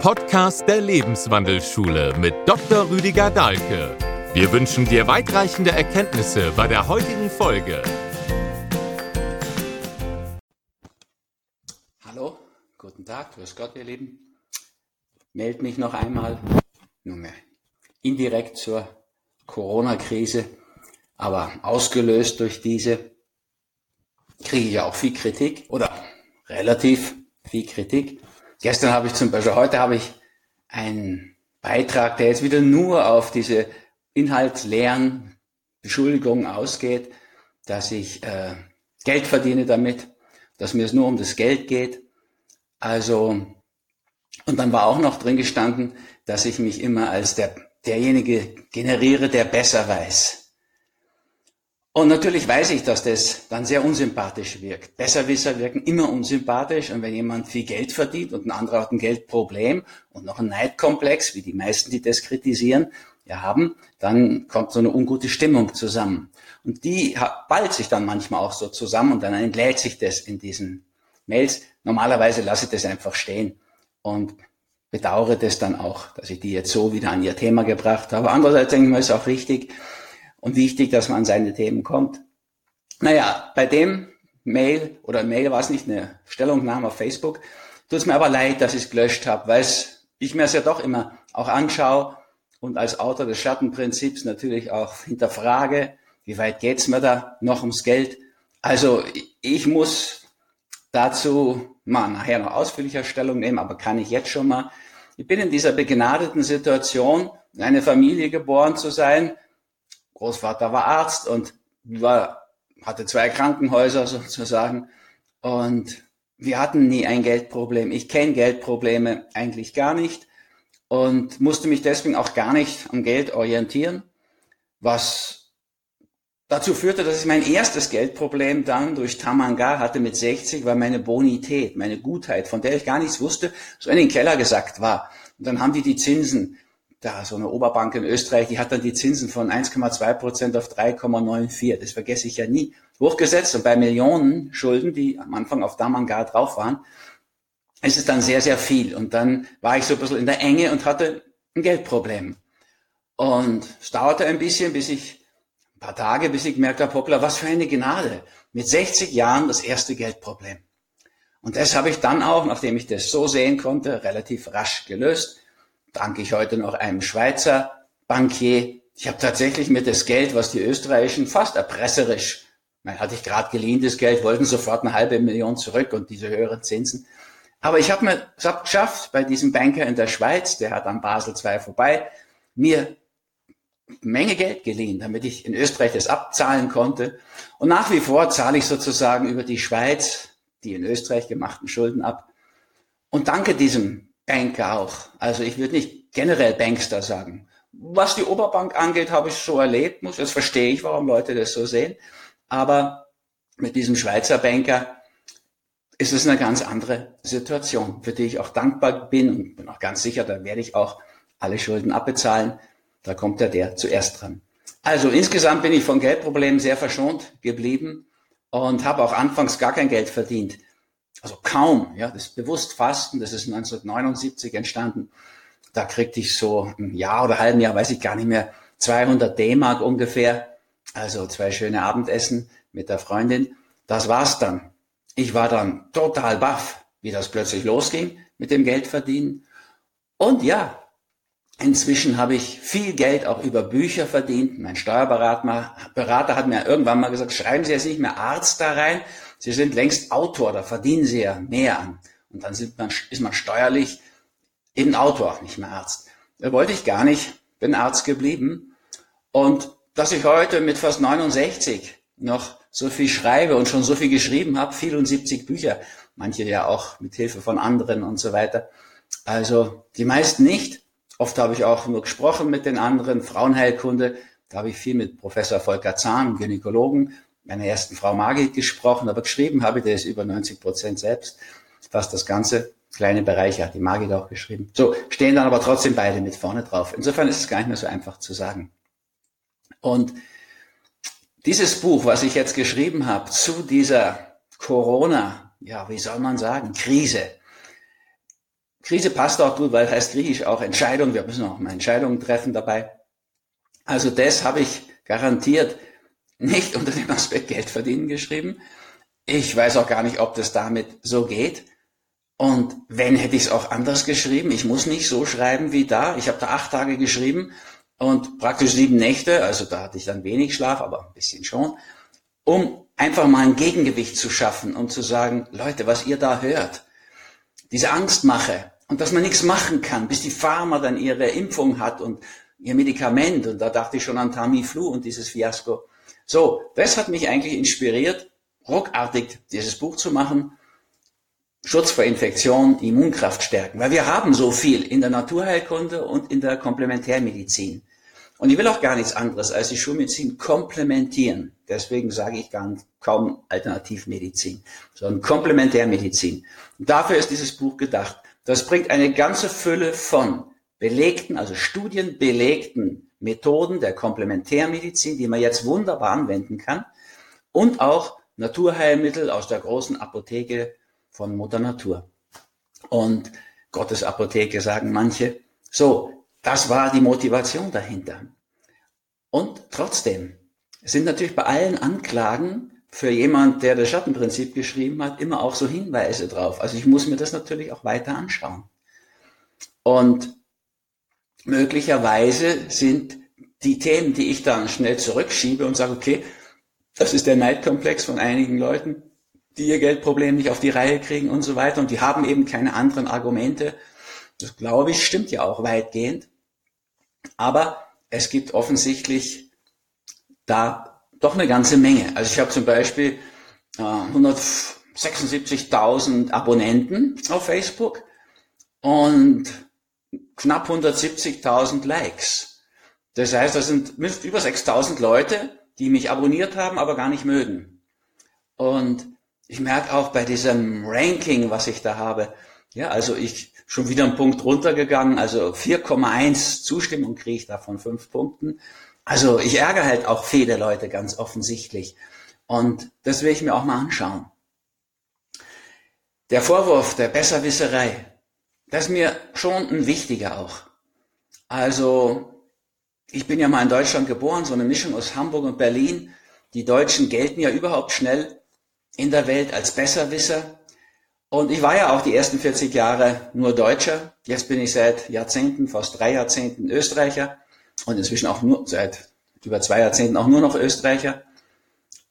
Podcast der Lebenswandelschule mit Dr. Rüdiger Dahlke. Wir wünschen dir weitreichende Erkenntnisse bei der heutigen Folge. Hallo, guten Tag, grüß Gott, ihr Lieben. Meld mich noch einmal, nunmehr indirekt zur Corona-Krise, aber ausgelöst durch diese kriege ich ja auch viel Kritik oder relativ viel Kritik. Gestern habe ich zum Beispiel, heute habe ich einen Beitrag, der jetzt wieder nur auf diese inhaltsleeren Beschuldigungen ausgeht, dass ich äh, Geld verdiene damit, dass mir es nur um das Geld geht. Also, und dann war auch noch drin gestanden, dass ich mich immer als der, derjenige generiere, der besser weiß. Und natürlich weiß ich, dass das dann sehr unsympathisch wirkt. Besserwisser wirken immer unsympathisch. Und wenn jemand viel Geld verdient und ein anderer hat ein Geldproblem und noch ein Neidkomplex, wie die meisten, die das kritisieren, ja haben, dann kommt so eine ungute Stimmung zusammen. Und die ballt sich dann manchmal auch so zusammen und dann entlädt sich das in diesen Mails. Normalerweise lasse ich das einfach stehen und bedauere das dann auch, dass ich die jetzt so wieder an ihr Thema gebracht habe. Andererseits denke ich mal, ist auch richtig, und wichtig, dass man an seine Themen kommt. Naja, bei dem Mail oder Mail war es nicht eine Stellungnahme auf Facebook, tut es mir aber leid, dass ich es gelöscht habe, weil ich mir es ja doch immer auch anschaue und als Autor des Schattenprinzips natürlich auch hinterfrage, wie weit geht's mir da noch ums Geld. Also ich muss dazu mal nachher noch ausführlicher Stellung nehmen, aber kann ich jetzt schon mal. Ich bin in dieser begnadeten Situation, in eine Familie geboren zu sein, Großvater war Arzt und war, hatte zwei Krankenhäuser sozusagen. Und wir hatten nie ein Geldproblem. Ich kenne Geldprobleme eigentlich gar nicht und musste mich deswegen auch gar nicht am Geld orientieren, was dazu führte, dass ich mein erstes Geldproblem dann durch Tamanga hatte mit 60, weil meine Bonität, meine Gutheit, von der ich gar nichts wusste, so in den Keller gesackt war. Und dann haben die die Zinsen da so eine Oberbank in Österreich, die hat dann die Zinsen von 1,2 Prozent auf 3,94. Das vergesse ich ja nie. Hochgesetzt und bei Millionen Schulden, die am Anfang auf Damangar drauf waren, ist es dann sehr, sehr viel. Und dann war ich so ein bisschen in der Enge und hatte ein Geldproblem. Und es dauerte ein bisschen, bis ich, ein paar Tage, bis ich gemerkt habe, hoppla, was für eine Gnade. Mit 60 Jahren das erste Geldproblem. Und das habe ich dann auch, nachdem ich das so sehen konnte, relativ rasch gelöst danke ich heute noch einem Schweizer Bankier. Ich habe tatsächlich mir das Geld, was die Österreichischen fast erpresserisch, man hatte ich gerade geliehen, das Geld, wollten sofort eine halbe Million zurück und diese höheren Zinsen. Aber ich habe mir es hab geschafft, bei diesem Banker in der Schweiz, der hat an Basel II vorbei, mir Menge Geld geliehen, damit ich in Österreich das abzahlen konnte. Und nach wie vor zahle ich sozusagen über die Schweiz die in Österreich gemachten Schulden ab. Und danke diesem Banker auch. Also ich würde nicht generell Bankster sagen. Was die Oberbank angeht, habe ich so erlebt. Jetzt verstehe ich, warum Leute das so sehen. Aber mit diesem Schweizer Banker ist es eine ganz andere Situation, für die ich auch dankbar bin und bin auch ganz sicher, da werde ich auch alle Schulden abbezahlen. Da kommt ja der zuerst dran. Also insgesamt bin ich von Geldproblemen sehr verschont geblieben und habe auch anfangs gar kein Geld verdient also kaum, ja, das bewusst Fasten, das ist 1979 entstanden. Da kriegte ich so ein Jahr oder halben Jahr, weiß ich gar nicht mehr, 200 D-Mark ungefähr. Also zwei schöne Abendessen mit der Freundin. Das war's dann. Ich war dann total baff, wie das plötzlich losging mit dem Geldverdienen. Und ja, inzwischen habe ich viel Geld auch über Bücher verdient. Mein Steuerberater Berater hat mir irgendwann mal gesagt, schreiben Sie jetzt nicht mehr Arzt da rein, Sie sind längst Autor, da verdienen Sie ja mehr an. Und dann man, ist man steuerlich eben Autor, nicht mehr Arzt. Da wollte ich gar nicht, bin Arzt geblieben. Und dass ich heute mit fast 69 noch so viel schreibe und schon so viel geschrieben habe, 74 Bücher, manche ja auch mit Hilfe von anderen und so weiter. Also die meisten nicht. Oft habe ich auch nur gesprochen mit den anderen, Frauenheilkunde, da habe ich viel mit Professor Volker Zahn, Gynäkologen, meiner ersten Frau Margit gesprochen, aber geschrieben habe ich das über 90 Prozent selbst, fast das ganze kleine Bereiche hat die Margit auch geschrieben. So, stehen dann aber trotzdem beide mit vorne drauf. Insofern ist es gar nicht mehr so einfach zu sagen. Und dieses Buch, was ich jetzt geschrieben habe zu dieser Corona, ja, wie soll man sagen, Krise, Krise passt auch gut, weil heißt griechisch auch Entscheidung. Wir müssen auch mal Entscheidungen treffen dabei. Also das habe ich garantiert nicht unter dem Aspekt Geld verdienen geschrieben. Ich weiß auch gar nicht, ob das damit so geht. Und wenn, hätte ich es auch anders geschrieben. Ich muss nicht so schreiben wie da. Ich habe da acht Tage geschrieben und praktisch sieben Nächte, also da hatte ich dann wenig Schlaf, aber ein bisschen schon, um einfach mal ein Gegengewicht zu schaffen und zu sagen, Leute, was ihr da hört, diese Angstmache und dass man nichts machen kann, bis die Pharma dann ihre Impfung hat und ihr Medikament. Und da dachte ich schon an Tamiflu und dieses Fiasko. So, das hat mich eigentlich inspiriert, ruckartig dieses Buch zu machen. Schutz vor Infektion, Immunkraft stärken. Weil wir haben so viel in der Naturheilkunde und in der Komplementärmedizin. Und ich will auch gar nichts anderes als die Schulmedizin komplementieren. Deswegen sage ich gar nicht, kaum Alternativmedizin, sondern Komplementärmedizin. Und dafür ist dieses Buch gedacht. Das bringt eine ganze Fülle von belegten, also studienbelegten Methoden der Komplementärmedizin, die man jetzt wunderbar anwenden kann und auch Naturheilmittel aus der großen Apotheke von Mutter Natur. Und Gottes Apotheke sagen manche. So, das war die Motivation dahinter. Und trotzdem sind natürlich bei allen Anklagen für jemand, der das Schattenprinzip geschrieben hat, immer auch so Hinweise drauf. Also ich muss mir das natürlich auch weiter anschauen. Und möglicherweise sind die Themen, die ich dann schnell zurückschiebe und sage, okay, das ist der Neidkomplex von einigen Leuten, die ihr Geldproblem nicht auf die Reihe kriegen und so weiter und die haben eben keine anderen Argumente. Das glaube ich, stimmt ja auch weitgehend. Aber es gibt offensichtlich da doch eine ganze Menge. Also ich habe zum Beispiel äh, 176.000 Abonnenten auf Facebook und knapp 170.000 Likes. Das heißt, das sind über 6.000 Leute, die mich abonniert haben, aber gar nicht mögen. Und ich merke auch bei diesem Ranking, was ich da habe, ja, also ich schon wieder einen Punkt runtergegangen, also 4,1 Zustimmung kriege ich da von fünf Punkten. Also ich ärgere halt auch viele Leute ganz offensichtlich. Und das will ich mir auch mal anschauen. Der Vorwurf der Besserwisserei, das ist mir schon ein wichtiger auch. Also, ich bin ja mal in Deutschland geboren, so eine Mischung aus Hamburg und Berlin. Die Deutschen gelten ja überhaupt schnell in der Welt als Besserwisser. Und ich war ja auch die ersten 40 Jahre nur Deutscher. Jetzt bin ich seit Jahrzehnten, fast drei Jahrzehnten Österreicher und inzwischen auch nur seit über zwei Jahrzehnten auch nur noch Österreicher.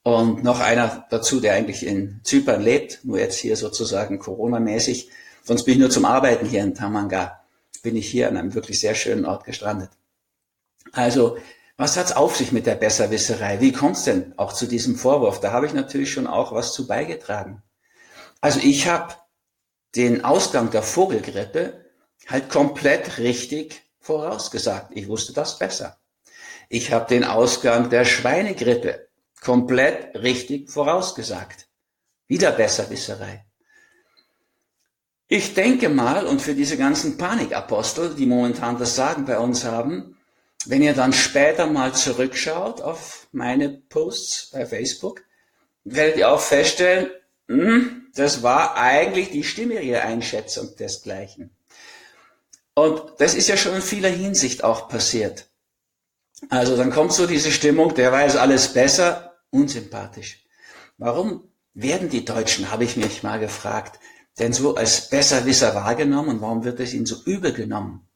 Und noch einer dazu, der eigentlich in Zypern lebt, nur jetzt hier sozusagen Corona-mäßig. Sonst bin ich nur zum Arbeiten hier in Tamanga. Bin ich hier an einem wirklich sehr schönen Ort gestrandet. Also, was hat's auf sich mit der Besserwisserei? Wie kommt's denn auch zu diesem Vorwurf? Da habe ich natürlich schon auch was zu beigetragen. Also ich habe den Ausgang der Vogelgrippe halt komplett richtig vorausgesagt. Ich wusste das besser. Ich habe den Ausgang der Schweinegrippe komplett richtig vorausgesagt. Wieder Besserwisserei. Ich denke mal, und für diese ganzen Panikapostel, die momentan das Sagen bei uns haben, wenn ihr dann später mal zurückschaut auf meine Posts bei Facebook, werdet ihr auch feststellen, hm, das war eigentlich die stimmige Einschätzung desgleichen. Und das ist ja schon in vieler Hinsicht auch passiert. Also dann kommt so diese Stimmung, der weiß alles besser, unsympathisch. Warum werden die Deutschen, habe ich mich mal gefragt, denn so als Besserwisser wahrgenommen und warum wird es ihnen so übel genommen?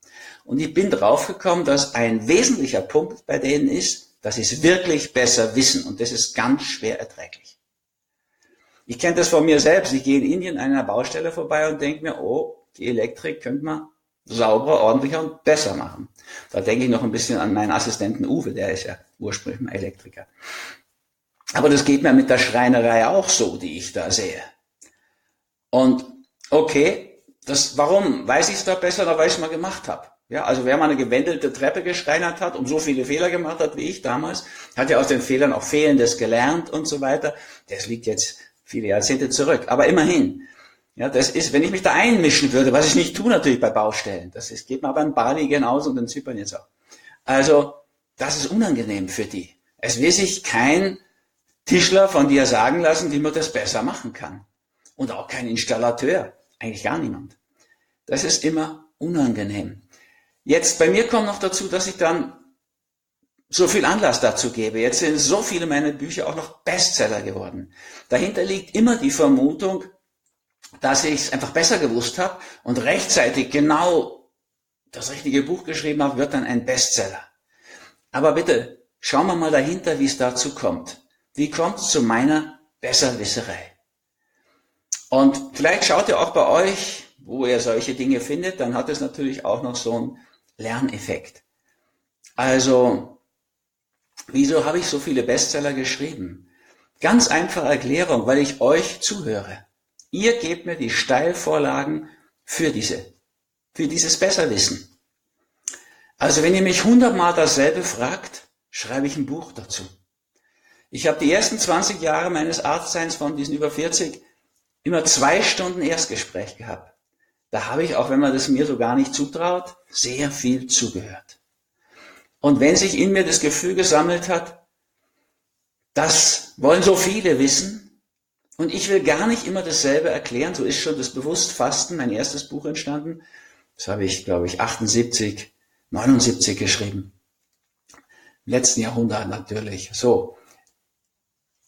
Und ich bin draufgekommen, dass ein wesentlicher Punkt bei denen ist, dass sie es wirklich besser wissen und das ist ganz schwer erträglich. Ich kenne das von mir selbst. Ich gehe in Indien an einer Baustelle vorbei und denke mir, oh, die Elektrik könnte man sauberer, ordentlicher und besser machen. Da denke ich noch ein bisschen an meinen Assistenten Uwe, der ist ja ursprünglich mal Elektriker. Aber das geht mir mit der Schreinerei auch so, die ich da sehe. Und okay, das, warum weiß ich es da besser, da weil ich es mal gemacht habe. Ja, also wer mal eine gewendelte Treppe geschreinert hat und so viele Fehler gemacht hat wie ich damals, hat ja aus den Fehlern auch Fehlendes gelernt und so weiter. Das liegt jetzt viele Jahrzehnte zurück. Aber immerhin, ja, das ist, wenn ich mich da einmischen würde, was ich nicht tue natürlich bei Baustellen, das ist, geht mir aber in Bali genauso und in Zypern jetzt auch. Also, das ist unangenehm für die. Es will sich kein Tischler von dir sagen lassen, wie man das besser machen kann und auch kein Installateur, eigentlich gar niemand. Das ist immer unangenehm. Jetzt bei mir kommt noch dazu, dass ich dann so viel Anlass dazu gebe. Jetzt sind so viele meiner Bücher auch noch Bestseller geworden. Dahinter liegt immer die Vermutung, dass ich es einfach besser gewusst habe und rechtzeitig genau das richtige Buch geschrieben habe, wird dann ein Bestseller. Aber bitte, schauen wir mal dahinter, wie es dazu kommt. Wie kommt es zu meiner Besserwisserei? Und vielleicht schaut ihr auch bei euch, wo ihr solche Dinge findet, dann hat es natürlich auch noch so einen Lerneffekt. Also, wieso habe ich so viele Bestseller geschrieben? Ganz einfache Erklärung, weil ich euch zuhöre. Ihr gebt mir die Steilvorlagen für diese, für dieses Besserwissen. Also wenn ihr mich hundertmal dasselbe fragt, schreibe ich ein Buch dazu. Ich habe die ersten 20 Jahre meines Arztseins von diesen über 40 immer zwei Stunden Erstgespräch gehabt. Da habe ich, auch wenn man das mir so gar nicht zutraut, sehr viel zugehört. Und wenn sich in mir das Gefühl gesammelt hat, das wollen so viele wissen, und ich will gar nicht immer dasselbe erklären. So ist schon das Bewusstfasten, mein erstes Buch entstanden. Das habe ich, glaube ich, 78, 79 geschrieben. Im letzten Jahrhundert natürlich. So.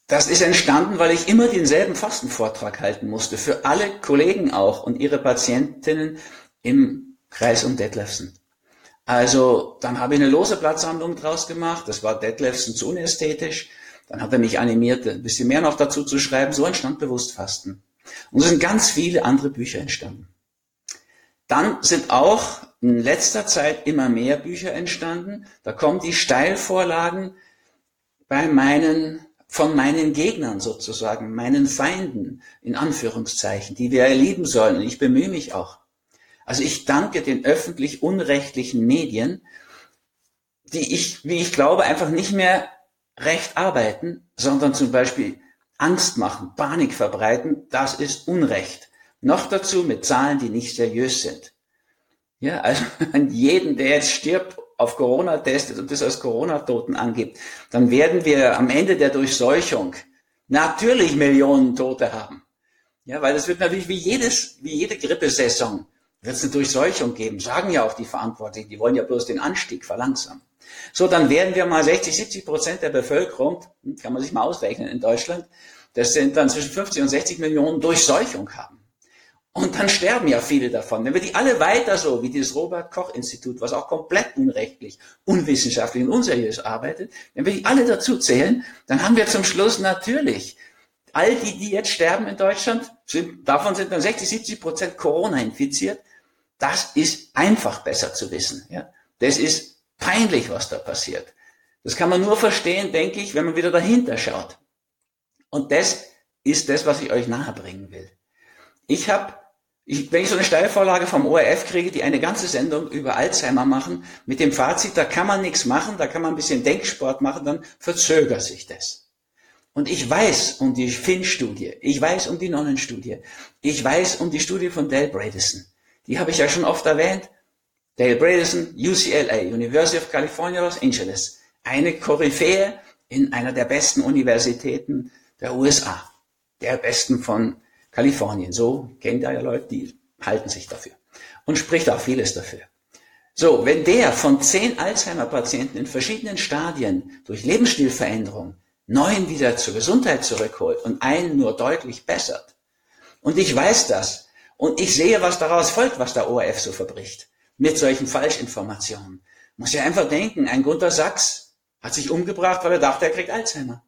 Das ist entstanden, weil ich immer denselben Fastenvortrag halten musste. Für alle Kollegen auch und ihre Patientinnen im Kreis um Detlefsen. Also, dann habe ich eine lose Blattsammlung draus gemacht. Das war Detlefsen zu unästhetisch. Dann hat er mich animiert, ein bisschen mehr noch dazu zu schreiben. So entstand Bewusstfasten. Und es sind ganz viele andere Bücher entstanden. Dann sind auch in letzter Zeit immer mehr Bücher entstanden. Da kommen die Steilvorlagen bei meinen, von meinen Gegnern sozusagen, meinen Feinden, in Anführungszeichen, die wir erleben sollen. Ich bemühe mich auch. Also ich danke den öffentlich-unrechtlichen Medien, die ich, wie ich glaube, einfach nicht mehr Recht arbeiten, sondern zum Beispiel Angst machen, Panik verbreiten, das ist Unrecht. Noch dazu mit Zahlen, die nicht seriös sind. Ja, also an jeden, der jetzt stirbt, auf Corona testet und das als Corona-Toten angibt, dann werden wir am Ende der Durchseuchung natürlich Millionen Tote haben. Ja, weil es wird natürlich wie jedes, wie jede Grippesaison wird es eine Durchseuchung geben, sagen ja auch die Verantwortlichen, die wollen ja bloß den Anstieg verlangsamen. So, dann werden wir mal 60, 70 Prozent der Bevölkerung, hm, kann man sich mal ausrechnen in Deutschland, das sind dann zwischen 50 und 60 Millionen Durchseuchung haben. Und dann sterben ja viele davon. Wenn wir die alle weiter so, wie dieses Robert-Koch-Institut, was auch komplett unrechtlich, unwissenschaftlich und unseriös arbeitet, wenn wir die alle dazu zählen, dann haben wir zum Schluss natürlich all die, die jetzt sterben in Deutschland, sind, davon sind dann 60, 70 Prozent Corona infiziert. Das ist einfach besser zu wissen. Ja? Das ist peinlich, was da passiert. Das kann man nur verstehen, denke ich, wenn man wieder dahinter schaut. Und das ist das, was ich euch nahebringen will. Ich habe, ich, wenn ich so eine Steilvorlage vom ORF kriege, die eine ganze Sendung über Alzheimer machen, mit dem Fazit, da kann man nichts machen, da kann man ein bisschen Denksport machen, dann verzögert sich das. Und ich weiß um die Finn-Studie, ich weiß um die Nonnenstudie, ich weiß um die Studie von Dale Bredesen. Die habe ich ja schon oft erwähnt. Dale Bredesen, UCLA, University of California, Los Angeles. Eine Koryphäe in einer der besten Universitäten der USA. Der besten von Kalifornien. So kennt er ja Leute, die halten sich dafür. Und spricht auch vieles dafür. So, wenn der von zehn Alzheimer-Patienten in verschiedenen Stadien durch Lebensstilveränderung neun wieder zur Gesundheit zurückholt und einen nur deutlich bessert, und ich weiß das, und ich sehe, was daraus folgt, was der ORF so verbricht, mit solchen Falschinformationen. Muss ja einfach denken, ein Gunther Sachs hat sich umgebracht, weil er dachte, er kriegt Alzheimer.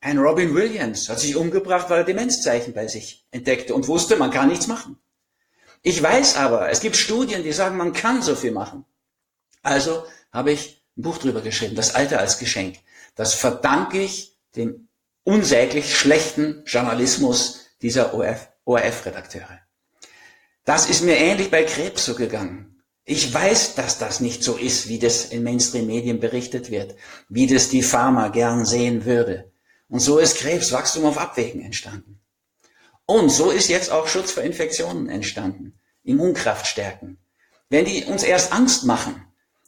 Ein Robin Williams hat sich umgebracht, weil er Demenzzeichen bei sich entdeckte und wusste, man kann nichts machen. Ich weiß aber, es gibt Studien, die sagen, man kann so viel machen. Also habe ich ein Buch drüber geschrieben, das Alter als Geschenk. Das verdanke ich dem unsäglich schlechten Journalismus dieser ORF-Redakteure. Das ist mir ähnlich bei Krebs so gegangen. Ich weiß, dass das nicht so ist, wie das in Mainstream-Medien berichtet wird, wie das die Pharma gern sehen würde. Und so ist Krebswachstum auf Abwägen entstanden. Und so ist jetzt auch Schutz vor Infektionen entstanden, Immunkraft stärken. Wenn die uns erst Angst machen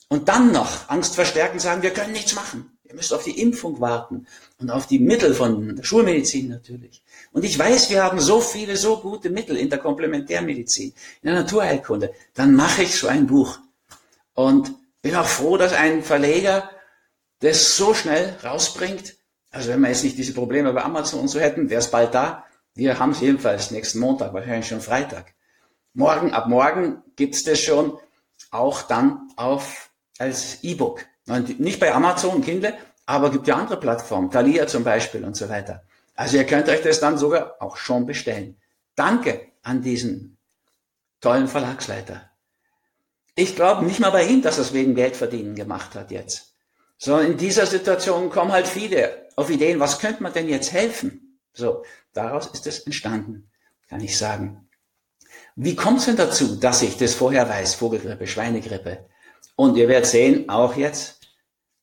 und dann noch Angst verstärken, sagen, wir können nichts machen, Ihr müsst auf die Impfung warten und auf die Mittel von der Schulmedizin natürlich. Und ich weiß, wir haben so viele, so gute Mittel in der Komplementärmedizin, in der Naturheilkunde. Dann mache ich so ein Buch. Und bin auch froh, dass ein Verleger das so schnell rausbringt. Also wenn wir jetzt nicht diese Probleme bei Amazon und so hätten, wäre es bald da. Wir haben es jedenfalls nächsten Montag, wahrscheinlich schon Freitag. Morgen, ab morgen gibt's das schon auch dann auf als E-Book. Nicht bei Amazon Kindle, aber gibt ja andere Plattformen, Thalia zum Beispiel und so weiter. Also ihr könnt euch das dann sogar auch schon bestellen. Danke an diesen tollen Verlagsleiter. Ich glaube nicht mal bei ihm, dass er es wegen Geldverdienen gemacht hat jetzt. Sondern in dieser Situation kommen halt viele auf Ideen, was könnte man denn jetzt helfen? So, daraus ist es entstanden, kann ich sagen. Wie kommt es denn dazu, dass ich das vorher weiß? Vogelgrippe, Schweinegrippe. Und ihr werdet sehen, auch jetzt,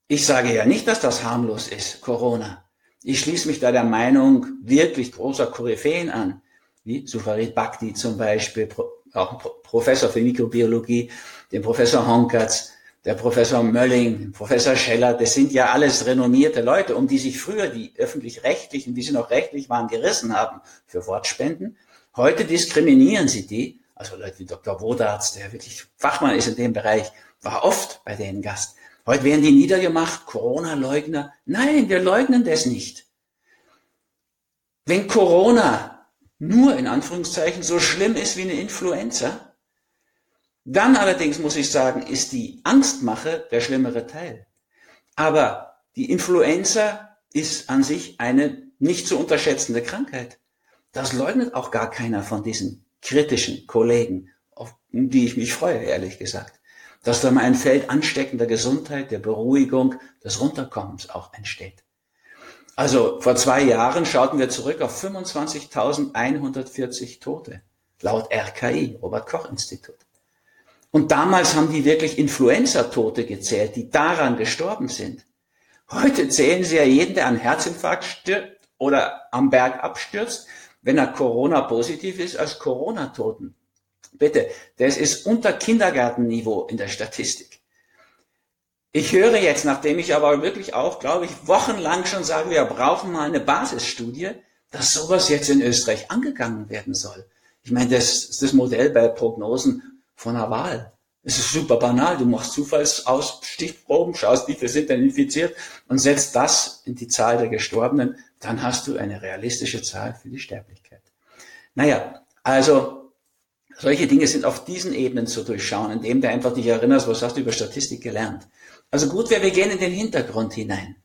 ich sage ja nicht, dass das harmlos ist, Corona. Ich schließe mich da der Meinung wirklich großer Koryphäen an, wie Sufarid Bhakti zum Beispiel, auch Professor für Mikrobiologie, den Professor Honkertz, der Professor Mölling, Professor Scheller, das sind ja alles renommierte Leute, um die sich früher die öffentlich-rechtlichen, wie sie noch rechtlich waren, gerissen haben für Wortspenden. Heute diskriminieren sie die, also Leute wie Dr. Wodarz, der wirklich Fachmann ist in dem Bereich, war oft bei denen Gast. Heute werden die niedergemacht, Corona-Leugner. Nein, wir leugnen das nicht. Wenn Corona nur in Anführungszeichen so schlimm ist wie eine Influenza, dann allerdings muss ich sagen, ist die Angstmache der schlimmere Teil. Aber die Influenza ist an sich eine nicht zu unterschätzende Krankheit. Das leugnet auch gar keiner von diesen kritischen Kollegen, auf die ich mich freue, ehrlich gesagt. Dass da mal ein Feld ansteckender Gesundheit, der Beruhigung, des Runterkommens auch entsteht. Also vor zwei Jahren schauten wir zurück auf 25.140 Tote, laut RKI, Robert Koch Institut. Und damals haben die wirklich Influenza-Tote gezählt, die daran gestorben sind. Heute zählen sie ja jeden, der an Herzinfarkt stirbt oder am Berg abstürzt, wenn er Corona-positiv ist, als Corona-Toten. Bitte, das ist unter Kindergartenniveau in der Statistik. Ich höre jetzt, nachdem ich aber wirklich auch, glaube ich, wochenlang schon sage, wir brauchen mal eine Basisstudie, dass sowas jetzt in Österreich angegangen werden soll. Ich meine, das das Modell bei Prognosen von einer Wahl. Es ist super banal. Du machst Zufallsausstichproben, schaust, wie viele sind denn infiziert und setzt das in die Zahl der Gestorbenen. Dann hast du eine realistische Zahl für die Sterblichkeit. Naja, also solche Dinge sind auf diesen Ebenen zu durchschauen, indem du einfach dich erinnerst, was hast du über Statistik gelernt. Also gut wäre, wir gehen in den Hintergrund hinein.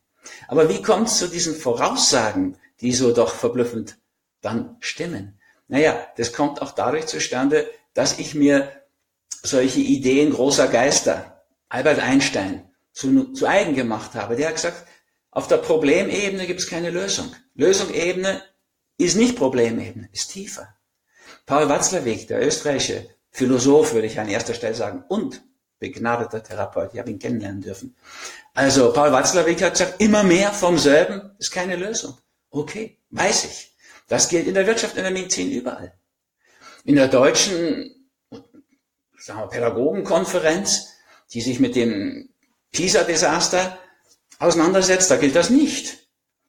Aber wie kommt es zu diesen Voraussagen, die so doch verblüffend dann stimmen? Naja, das kommt auch dadurch zustande, dass ich mir solche Ideen großer Geister, Albert Einstein, zu, zu eigen gemacht habe. Der hat gesagt, auf der Problemebene gibt es keine Lösung. Lösungsebene ist nicht Problemebene, ist tiefer. Paul Watzlawick, der österreichische Philosoph, würde ich an erster Stelle sagen, und begnadeter Therapeut, ich habe ihn kennenlernen dürfen. Also Paul Watzlawick hat gesagt, immer mehr vom selben ist keine Lösung. Okay, weiß ich. Das gilt in der Wirtschaft, in der Medizin, überall. In der deutschen sagen wir, Pädagogenkonferenz, die sich mit dem PISA-Desaster auseinandersetzt, da gilt das nicht.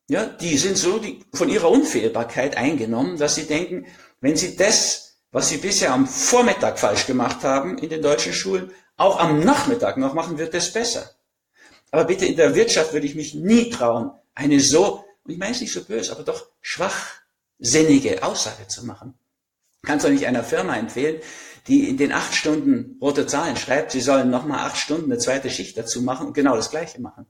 Ja, die sind so die, von ihrer Unfehlbarkeit eingenommen, dass sie denken, wenn sie das, was sie bisher am Vormittag falsch gemacht haben in den deutschen Schulen, auch am Nachmittag noch machen, wird es besser. Aber bitte in der Wirtschaft würde ich mich nie trauen, eine so, ich meine es nicht so böse, aber doch schwachsinnige Aussage zu machen. Kannst du nicht einer Firma empfehlen, die in den acht Stunden rote Zahlen schreibt, sie sollen nochmal acht Stunden eine zweite Schicht dazu machen und genau das Gleiche machen.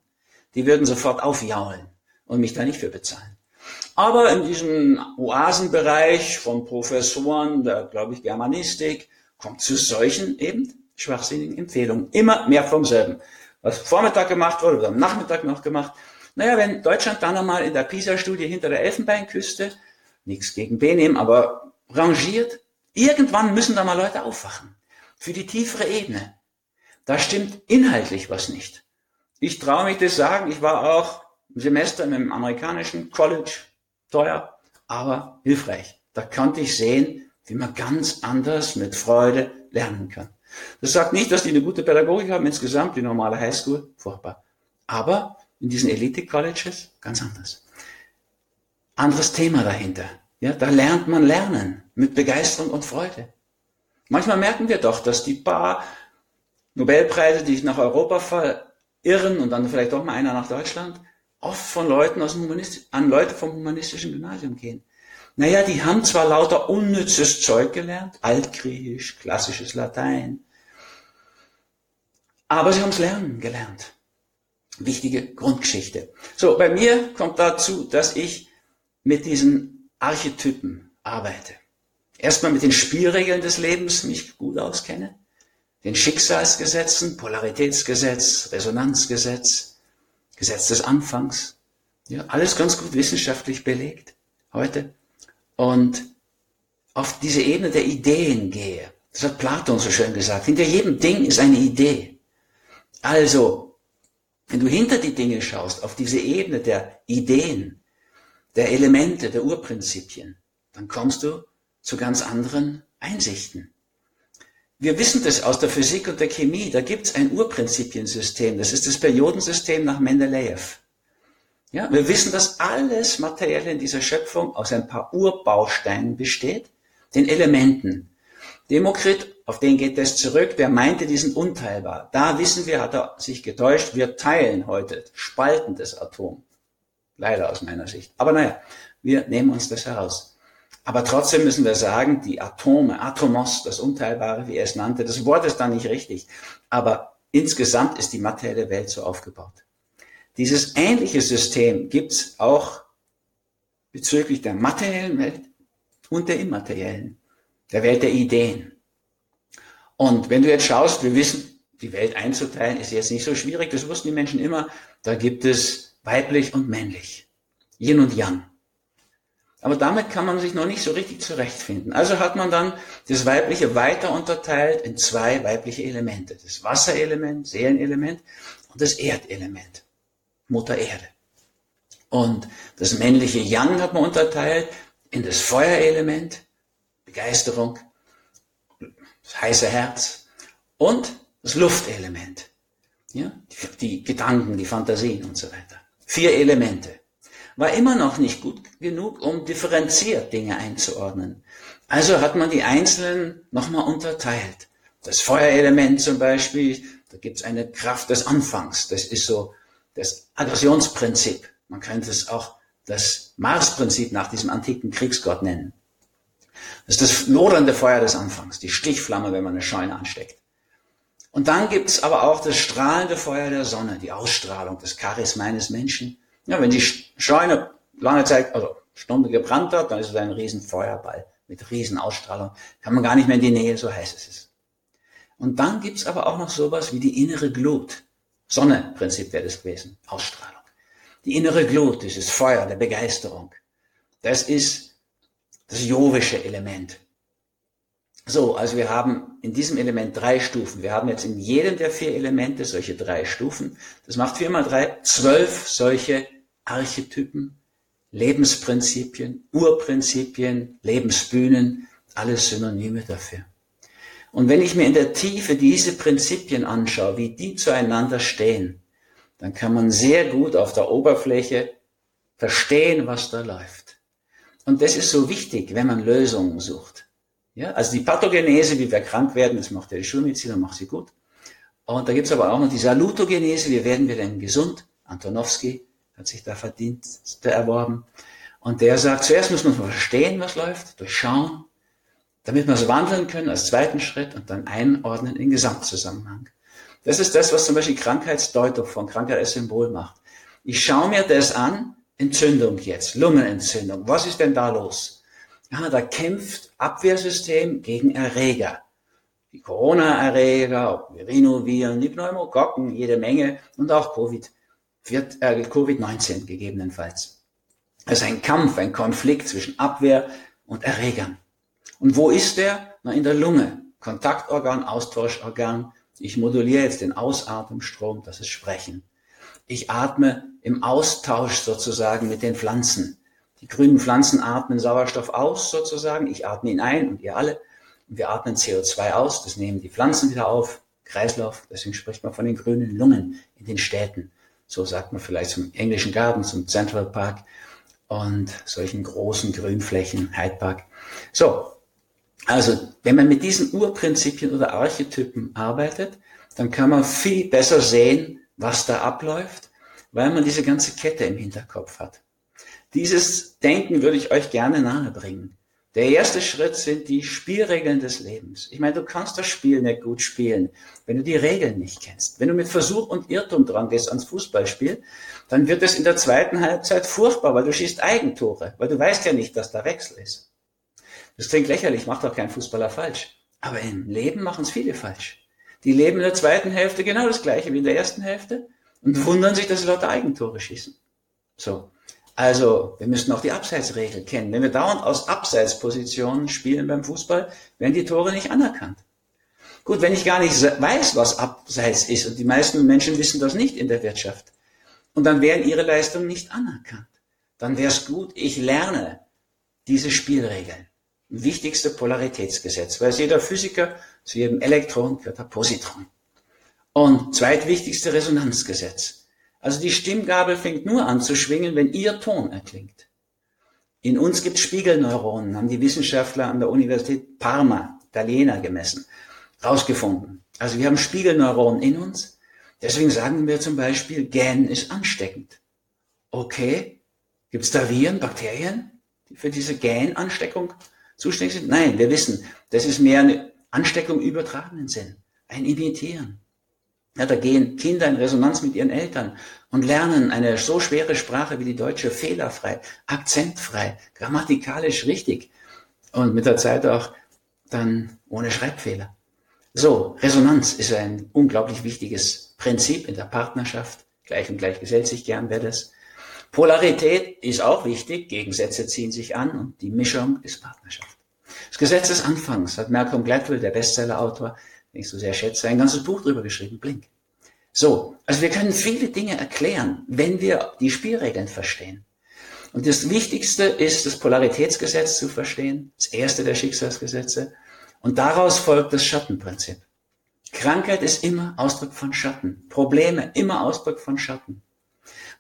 Die würden sofort aufjaulen und mich da nicht für bezahlen. Aber in diesem Oasenbereich von Professoren der, glaube ich, Germanistik kommt zu solchen eben schwachsinnigen Empfehlungen. Immer mehr vom selben. Was Vormittag gemacht wurde oder am Nachmittag noch gemacht. Naja, wenn Deutschland dann einmal in der PISA-Studie hinter der Elfenbeinküste, nichts gegen Benehmen, aber rangiert, Irgendwann müssen da mal Leute aufwachen. Für die tiefere Ebene. Da stimmt inhaltlich was nicht. Ich traue mich das sagen, ich war auch ein Semester einem amerikanischen College, teuer, aber hilfreich. Da konnte ich sehen, wie man ganz anders mit Freude lernen kann. Das sagt nicht, dass die eine gute Pädagogik haben insgesamt, die normale Highschool, furchtbar. Aber in diesen Elite-Colleges? Ganz anders. Anderes Thema dahinter. Ja, da lernt man lernen mit Begeisterung und Freude. Manchmal merken wir doch, dass die paar Nobelpreise, die nach Europa verirren und dann vielleicht doch mal einer nach Deutschland, oft von Leuten aus dem Humanist an Leute vom humanistischen Gymnasium gehen. Naja, die haben zwar lauter unnützes Zeug gelernt, Altgriechisch, klassisches Latein, aber sie haben es lernen gelernt. Wichtige Grundgeschichte. So, bei mir kommt dazu, dass ich mit diesen Archetypen arbeite. Erstmal mit den Spielregeln des Lebens mich gut auskenne, den Schicksalsgesetzen, Polaritätsgesetz, Resonanzgesetz, Gesetz des Anfangs. Ja, alles ganz gut wissenschaftlich belegt heute. Und auf diese Ebene der Ideen gehe. Das hat Platon so schön gesagt. Hinter jedem Ding ist eine Idee. Also, wenn du hinter die Dinge schaust, auf diese Ebene der Ideen, der Elemente, der Urprinzipien, dann kommst du zu ganz anderen Einsichten. Wir wissen das aus der Physik und der Chemie. Da gibt es ein Urprinzipiensystem. Das ist das Periodensystem nach Mendeleev. Ja, wir wissen, dass alles Materielle in dieser Schöpfung aus ein paar Urbausteinen besteht, den Elementen. Demokrit, auf den geht es zurück, der meinte, die sind unteilbar. Da wissen wir, hat er sich getäuscht, wir teilen heute, spalten das Atom. Leider aus meiner Sicht. Aber naja, wir nehmen uns das heraus. Aber trotzdem müssen wir sagen, die Atome, Atomos, das Unteilbare, wie er es nannte, das Wort ist da nicht richtig. Aber insgesamt ist die materielle Welt so aufgebaut. Dieses ähnliche System gibt's auch bezüglich der materiellen Welt und der immateriellen, der Welt der Ideen. Und wenn du jetzt schaust, wir wissen, die Welt einzuteilen ist jetzt nicht so schwierig, das wussten die Menschen immer. Da gibt es weiblich und männlich, Yin und Yang. Aber damit kann man sich noch nicht so richtig zurechtfinden. Also hat man dann das Weibliche weiter unterteilt in zwei weibliche Elemente. Das Wasserelement, Seelenelement und das Erdelement. Mutter Erde. Und das männliche Yang hat man unterteilt in das Feuerelement, Begeisterung, das heiße Herz und das Luftelement. Ja, die, die Gedanken, die Fantasien und so weiter. Vier Elemente. War immer noch nicht gut genug, um differenziert Dinge einzuordnen. Also hat man die einzelnen nochmal unterteilt. Das Feuerelement zum Beispiel, da gibt es eine Kraft des Anfangs. Das ist so das Aggressionsprinzip. Man könnte es auch das Marsprinzip nach diesem antiken Kriegsgott nennen. Das ist das lodernde Feuer des Anfangs, die Stichflamme, wenn man eine Scheune ansteckt. Und dann gibt es aber auch das strahlende Feuer der Sonne, die Ausstrahlung, das Charisma eines Menschen. Ja, wenn die Scheune lange Zeit, also Stunde gebrannt hat, dann ist es ein riesen Feuerball mit riesen Ausstrahlung. Kann man gar nicht mehr in die Nähe, so heiß es ist. Und dann gibt's aber auch noch sowas wie die innere Glut. Sonne-Prinzip wäre das gewesen, Ausstrahlung. Die innere Glut, dieses Feuer der Begeisterung. Das ist das jovische Element. So, also wir haben in diesem Element drei Stufen. Wir haben jetzt in jedem der vier Elemente solche drei Stufen. Das macht vier mal drei, zwölf solche Archetypen, Lebensprinzipien, Urprinzipien, Lebensbühnen, alles Synonyme dafür. Und wenn ich mir in der Tiefe diese Prinzipien anschaue, wie die zueinander stehen, dann kann man sehr gut auf der Oberfläche verstehen, was da läuft. Und das ist so wichtig, wenn man Lösungen sucht. Ja, also die Pathogenese, wie wir krank werden, das macht ja die Schulmedizin und macht sie gut. Und da gibt's aber auch noch die Salutogenese, wie werden wir denn gesund? Antonowski hat sich da Verdienste erworben. Und der sagt, zuerst muss man verstehen, was läuft, durchschauen, damit wir es wandeln können als zweiten Schritt und dann einordnen in Gesamtzusammenhang. Das ist das, was zum Beispiel Krankheitsdeutung von Krankheit als Symbol macht. Ich schaue mir das an, Entzündung jetzt, Lungenentzündung. Was ist denn da los? Ja, da kämpft Abwehrsystem gegen Erreger. Die Corona-Erreger, Rhinoviren, die Pneumokokken, jede Menge und auch Covid, äh, Covid-19 gegebenenfalls. Es ist ein Kampf, ein Konflikt zwischen Abwehr und Erregern. Und wo ist der? Na, in der Lunge. Kontaktorgan, Austauschorgan. Ich moduliere jetzt den Ausatemstrom, das ist Sprechen. Ich atme im Austausch sozusagen mit den Pflanzen. Die grünen Pflanzen atmen Sauerstoff aus sozusagen. Ich atme ihn ein und ihr alle. Und wir atmen CO2 aus. Das nehmen die Pflanzen wieder auf. Kreislauf. Deswegen spricht man von den grünen Lungen in den Städten. so sagt man vielleicht zum englischen Garten, zum Central Park und solchen großen Grünflächen, Hyde Park. So, also wenn man mit diesen Urprinzipien oder Archetypen arbeitet, dann kann man viel besser sehen, was da abläuft, weil man diese ganze Kette im Hinterkopf hat. Dieses Denken würde ich euch gerne nahebringen. Der erste Schritt sind die Spielregeln des Lebens. Ich meine, du kannst das Spiel nicht gut spielen, wenn du die Regeln nicht kennst. Wenn du mit Versuch und Irrtum dran gehst ans Fußballspiel, dann wird es in der zweiten Halbzeit furchtbar, weil du schießt Eigentore, weil du weißt ja nicht, dass da Wechsel ist. Das klingt lächerlich, macht doch kein Fußballer falsch. Aber im Leben machen es viele falsch. Die leben in der zweiten Hälfte genau das gleiche wie in der ersten Hälfte und wundern sich, dass sie lauter Eigentore schießen. So. Also, wir müssen auch die Abseitsregel kennen. Wenn wir dauernd aus Abseitspositionen spielen beim Fußball, werden die Tore nicht anerkannt. Gut, wenn ich gar nicht weiß, was Abseits ist, und die meisten Menschen wissen das nicht in der Wirtschaft, und dann werden ihre Leistungen nicht anerkannt, dann wäre es gut, ich lerne diese Spielregeln. Wichtigste Polaritätsgesetz, weil jeder Physiker zu jedem Elektron gehört ein Positron. Und zweitwichtigste Resonanzgesetz. Also die Stimmgabel fängt nur an zu schwingen, wenn ihr Ton erklingt. In uns gibt Spiegelneuronen, haben die Wissenschaftler an der Universität Parma, Italiener, gemessen, rausgefunden. Also wir haben Spiegelneuronen in uns. Deswegen sagen wir zum Beispiel, Gähnen ist ansteckend. Okay, gibt es da Viren, Bakterien, die für diese Gähnansteckung zuständig sind? Nein, wir wissen, das ist mehr eine Ansteckung übertragenen Sinn, ein Imitieren. Ja, da gehen Kinder in Resonanz mit ihren Eltern und lernen eine so schwere Sprache wie die deutsche fehlerfrei, akzentfrei, grammatikalisch richtig und mit der Zeit auch dann ohne Schreibfehler. So, Resonanz ist ein unglaublich wichtiges Prinzip in der Partnerschaft. Gleich und gleich gesellt sich gern, wer das. Polarität ist auch wichtig, Gegensätze ziehen sich an und die Mischung ist Partnerschaft. Das Gesetz des Anfangs hat Malcolm Gladwell, der Bestsellerautor, den ich so sehr schätze, ein ganzes Buch drüber geschrieben, Blink. So, also wir können viele Dinge erklären, wenn wir die Spielregeln verstehen. Und das Wichtigste ist, das Polaritätsgesetz zu verstehen, das erste der Schicksalsgesetze. Und daraus folgt das Schattenprinzip. Krankheit ist immer Ausdruck von Schatten. Probleme immer Ausdruck von Schatten.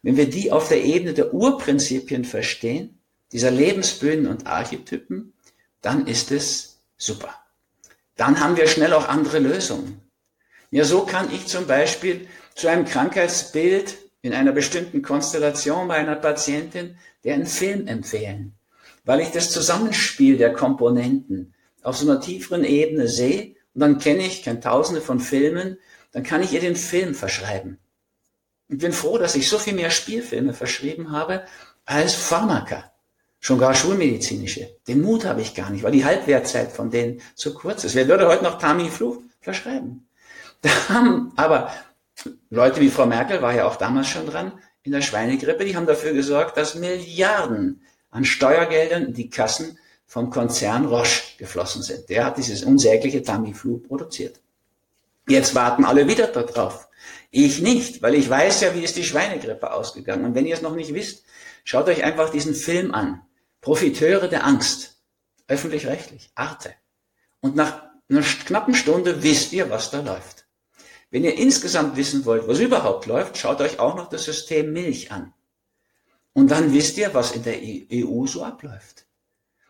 Wenn wir die auf der Ebene der Urprinzipien verstehen, dieser Lebensböden und Archetypen, dann ist es super dann haben wir schnell auch andere Lösungen. Ja, so kann ich zum Beispiel zu einem Krankheitsbild in einer bestimmten Konstellation bei einer Patientin der Film empfehlen, weil ich das Zusammenspiel der Komponenten auf so einer tieferen Ebene sehe und dann kenne ich, kenne tausende von Filmen, dann kann ich ihr den Film verschreiben. Ich bin froh, dass ich so viel mehr Spielfilme verschrieben habe als Pharmaka schon gar schulmedizinische. Den Mut habe ich gar nicht, weil die Halbwertzeit von denen zu kurz ist. Wer würde heute noch Tamiflu verschreiben? Da haben aber Leute wie Frau Merkel war ja auch damals schon dran in der Schweinegrippe, die haben dafür gesorgt, dass Milliarden an Steuergeldern in die Kassen vom Konzern Roche geflossen sind. Der hat dieses unsägliche Tamiflu produziert. Jetzt warten alle wieder darauf. Ich nicht, weil ich weiß ja, wie ist die Schweinegrippe ausgegangen. Und wenn ihr es noch nicht wisst, schaut euch einfach diesen Film an. Profiteure der Angst, öffentlich-rechtlich, Arte. Und nach einer knappen Stunde wisst ihr, was da läuft. Wenn ihr insgesamt wissen wollt, was überhaupt läuft, schaut euch auch noch das System Milch an. Und dann wisst ihr, was in der EU so abläuft.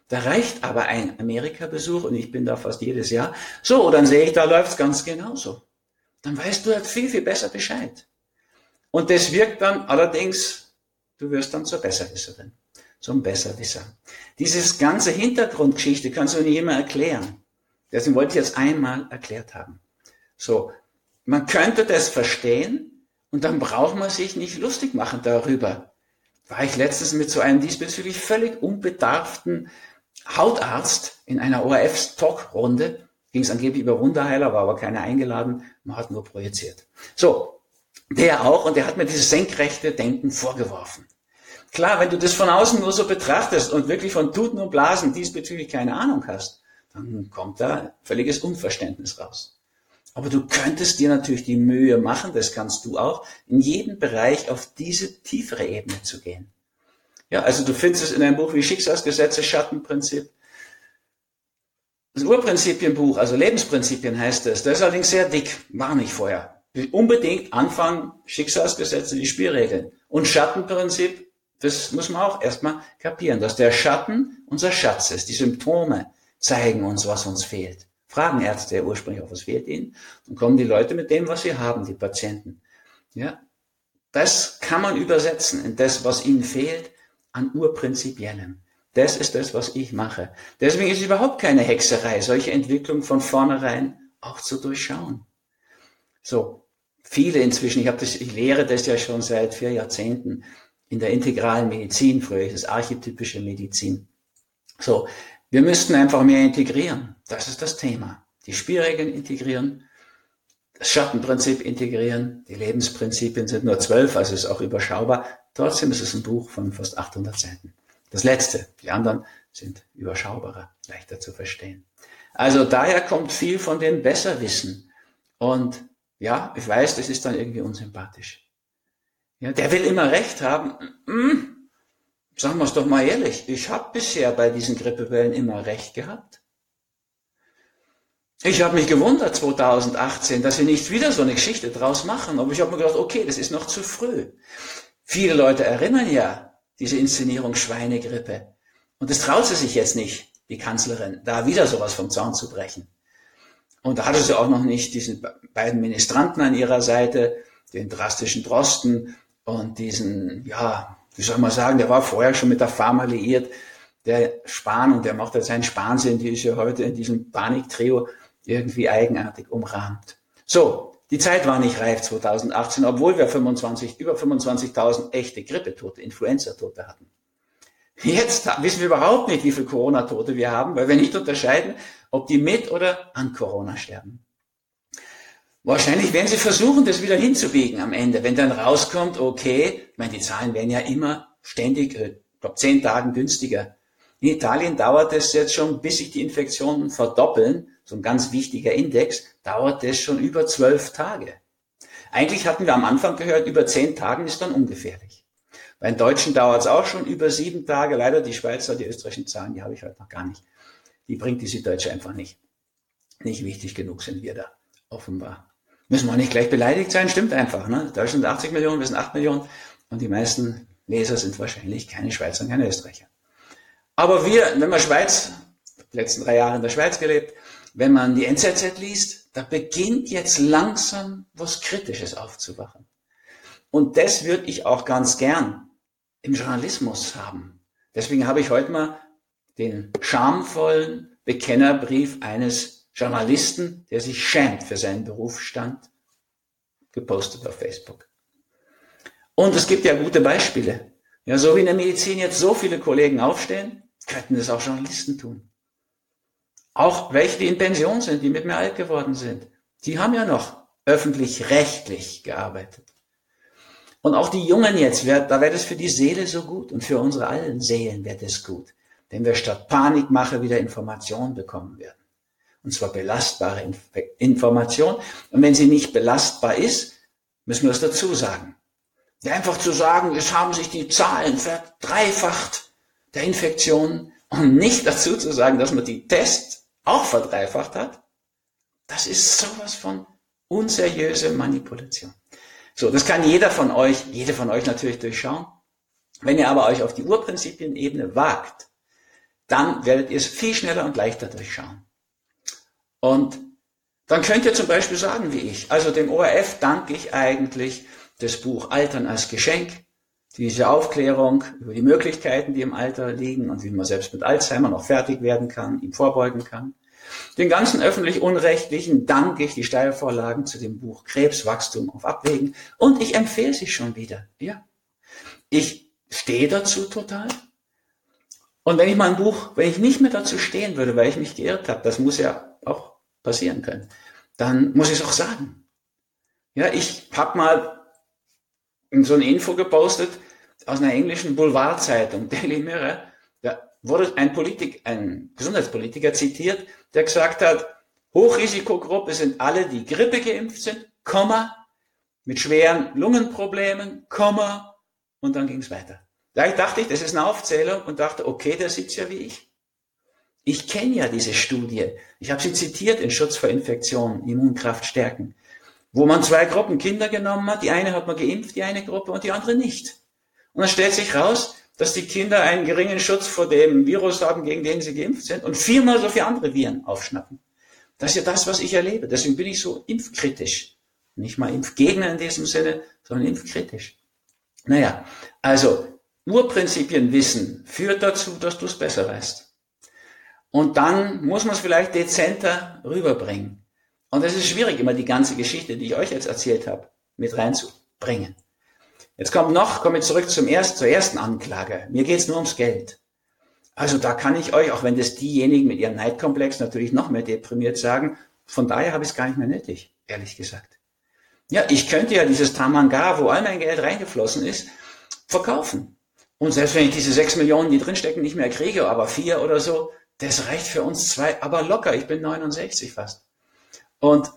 Da reicht aber ein Amerika-Besuch und ich bin da fast jedes Jahr. So, dann sehe ich, da läuft's ganz genauso. Dann weißt du halt viel, viel besser Bescheid. Und das wirkt dann allerdings, du wirst dann zur Besserwisserin zum Besserwisser. Dieses ganze Hintergrundgeschichte kannst du nicht immer erklären. Deswegen wollte ich jetzt einmal erklärt haben. So, man könnte das verstehen und dann braucht man sich nicht lustig machen darüber. War ich letztens mit so einem diesbezüglich völlig unbedarften Hautarzt in einer ORF-Talk-Runde. Ging es angeblich über Wunderheiler, war aber keiner eingeladen, man hat nur projiziert. So, der auch und der hat mir dieses senkrechte Denken vorgeworfen. Klar, wenn du das von außen nur so betrachtest und wirklich von Tuten und Blasen diesbezüglich keine Ahnung hast, dann kommt da völliges Unverständnis raus. Aber du könntest dir natürlich die Mühe machen, das kannst du auch, in jedem Bereich auf diese tiefere Ebene zu gehen. Ja, also du findest es in einem Buch wie Schicksalsgesetze, Schattenprinzip. Das Urprinzipienbuch, also Lebensprinzipien heißt es, das ist allerdings sehr dick, war nicht vorher. unbedingt anfangen, Schicksalsgesetze, die Spielregeln. Und Schattenprinzip, das muss man auch erstmal kapieren, dass der Schatten unser Schatz ist. Die Symptome zeigen uns, was uns fehlt. Fragen Ärzte ursprünglich auch, was fehlt ihnen? Und kommen die Leute mit dem, was sie haben, die Patienten. Ja, das kann man übersetzen in das, was ihnen fehlt, an Urprinzipiellem. Das ist das, was ich mache. Deswegen ist es überhaupt keine Hexerei, solche Entwicklung von vornherein auch zu durchschauen. So, viele inzwischen, ich, habe das, ich lehre das ja schon seit vier Jahrzehnten in der integralen Medizin, früher ist es archetypische Medizin. So, wir müssten einfach mehr integrieren. Das ist das Thema. Die Spielregeln integrieren, das Schattenprinzip integrieren. Die Lebensprinzipien sind nur zwölf, also ist auch überschaubar. Trotzdem ist es ein Buch von fast 800 Seiten. Das letzte. Die anderen sind überschaubarer, leichter zu verstehen. Also daher kommt viel von dem Besserwissen. Und ja, ich weiß, das ist dann irgendwie unsympathisch. Ja, der will immer Recht haben. Hm, sagen wir es doch mal ehrlich. Ich habe bisher bei diesen Grippewellen immer Recht gehabt. Ich habe mich gewundert 2018, dass sie nicht wieder so eine Geschichte draus machen. Aber ich habe mir gedacht, okay, das ist noch zu früh. Viele Leute erinnern ja diese Inszenierung Schweinegrippe. Und das traut sie sich jetzt nicht, die Kanzlerin, da wieder sowas vom Zaun zu brechen. Und da hatte sie auch noch nicht diese beiden Ministranten an ihrer Seite, den drastischen Drosten und diesen, ja, wie soll man sagen, der war vorher schon mit der Pharma liiert, der Spahn, und der macht ja seinen Spahnsinn, die ist ja heute in diesem Paniktrio irgendwie eigenartig umrahmt. So, die Zeit war nicht reif 2018, obwohl wir 25, über 25.000 echte Grippetote, Influenza-Tote hatten. Jetzt wissen wir überhaupt nicht, wie viele Corona-Tote wir haben, weil wir nicht unterscheiden, ob die mit oder an Corona sterben. Wahrscheinlich werden sie versuchen, das wieder hinzubiegen am Ende. Wenn dann rauskommt, okay, ich meine, die Zahlen werden ja immer ständig, äh, ich glaube, zehn Tagen günstiger. In Italien dauert es jetzt schon, bis sich die Infektionen verdoppeln, so ein ganz wichtiger Index, dauert das schon über zwölf Tage. Eigentlich hatten wir am Anfang gehört, über zehn Tagen ist dann ungefährlich. Bei den Deutschen dauert es auch schon über sieben Tage. Leider die Schweizer, die österreichischen Zahlen, die habe ich heute noch gar nicht. Die bringt die Süddeutsche einfach nicht. Nicht wichtig genug sind wir da, offenbar. Müssen wir nicht gleich beleidigt sein, stimmt einfach. Ne? Deutschland 80 Millionen, wir sind 8 Millionen und die meisten Leser sind wahrscheinlich keine Schweizer und keine Österreicher. Aber wir, wenn man Schweiz, die letzten drei Jahre in der Schweiz gelebt, wenn man die NZZ liest, da beginnt jetzt langsam was Kritisches aufzuwachen. Und das würde ich auch ganz gern im Journalismus haben. Deswegen habe ich heute mal den schamvollen Bekennerbrief eines Journalisten, der sich schämt für seinen Berufsstand, gepostet auf Facebook. Und es gibt ja gute Beispiele. Ja, so wie in der Medizin jetzt so viele Kollegen aufstehen, könnten das auch Journalisten tun. Auch welche, die in Pension sind, die mit mir alt geworden sind, die haben ja noch öffentlich-rechtlich gearbeitet. Und auch die Jungen jetzt, da wäre das für die Seele so gut und für unsere allen Seelen wäre das gut, wenn wir statt Panikmache wieder Informationen bekommen werden. Und zwar belastbare Inf Information. Und wenn sie nicht belastbar ist, müssen wir es dazu sagen. Einfach zu sagen, es haben sich die Zahlen verdreifacht der Infektionen und nicht dazu zu sagen, dass man die Tests auch verdreifacht hat, das ist sowas von unseriöse Manipulation. So, das kann jeder von euch, jede von euch natürlich durchschauen. Wenn ihr aber euch auf die Urprinzipienebene wagt, dann werdet ihr es viel schneller und leichter durchschauen. Und dann könnt ihr zum Beispiel sagen wie ich, also dem ORF danke ich eigentlich das Buch Altern als Geschenk, diese Aufklärung über die Möglichkeiten, die im Alter liegen und wie man selbst mit Alzheimer noch fertig werden kann, ihm vorbeugen kann. Den ganzen öffentlich-unrechtlichen danke ich die Steilvorlagen zu dem Buch Krebswachstum auf Abwägen und ich empfehle sie schon wieder. Ja. Ich stehe dazu total. Und wenn ich mein Buch, wenn ich nicht mehr dazu stehen würde, weil ich mich geirrt habe, das muss ja auch passieren können, dann muss ich es auch sagen. Ja, ich habe mal so eine Info gepostet aus einer englischen Boulevardzeitung, Daily Mirror. Da wurde ein Politik, ein Gesundheitspolitiker zitiert, der gesagt hat, Hochrisikogruppe sind alle, die Grippe geimpft sind, Komma, mit schweren Lungenproblemen, Komma, und dann ging es weiter. Da dachte ich, das ist eine Aufzählung und dachte, okay, der sitzt ja wie ich. Ich kenne ja diese Studie. Ich habe sie zitiert in Schutz vor Infektionen, Immunkraft stärken. wo man zwei Gruppen Kinder genommen hat. Die eine hat man geimpft, die eine Gruppe und die andere nicht. Und dann stellt sich raus, dass die Kinder einen geringen Schutz vor dem Virus haben, gegen den sie geimpft sind und viermal so viele andere Viren aufschnappen. Das ist ja das, was ich erlebe. Deswegen bin ich so impfkritisch. Nicht mal Impfgegner in diesem Sinne, sondern impfkritisch. Naja, also Urprinzipien wissen führt dazu, dass du es besser weißt. Und dann muss man es vielleicht dezenter rüberbringen. Und es ist schwierig, immer die ganze Geschichte, die ich euch jetzt erzählt habe, mit reinzubringen. Jetzt kommt noch, komme ich zurück zum ersten, zur ersten Anklage. Mir geht es nur ums Geld. Also da kann ich euch, auch wenn das diejenigen mit ihrem Neidkomplex natürlich noch mehr deprimiert sagen, von daher habe ich es gar nicht mehr nötig, ehrlich gesagt. Ja, ich könnte ja dieses Tamanga, wo all mein Geld reingeflossen ist, verkaufen. Und selbst wenn ich diese sechs Millionen, die drinstecken, nicht mehr kriege, aber vier oder so, das reicht für uns zwei, aber locker. Ich bin 69 fast. Und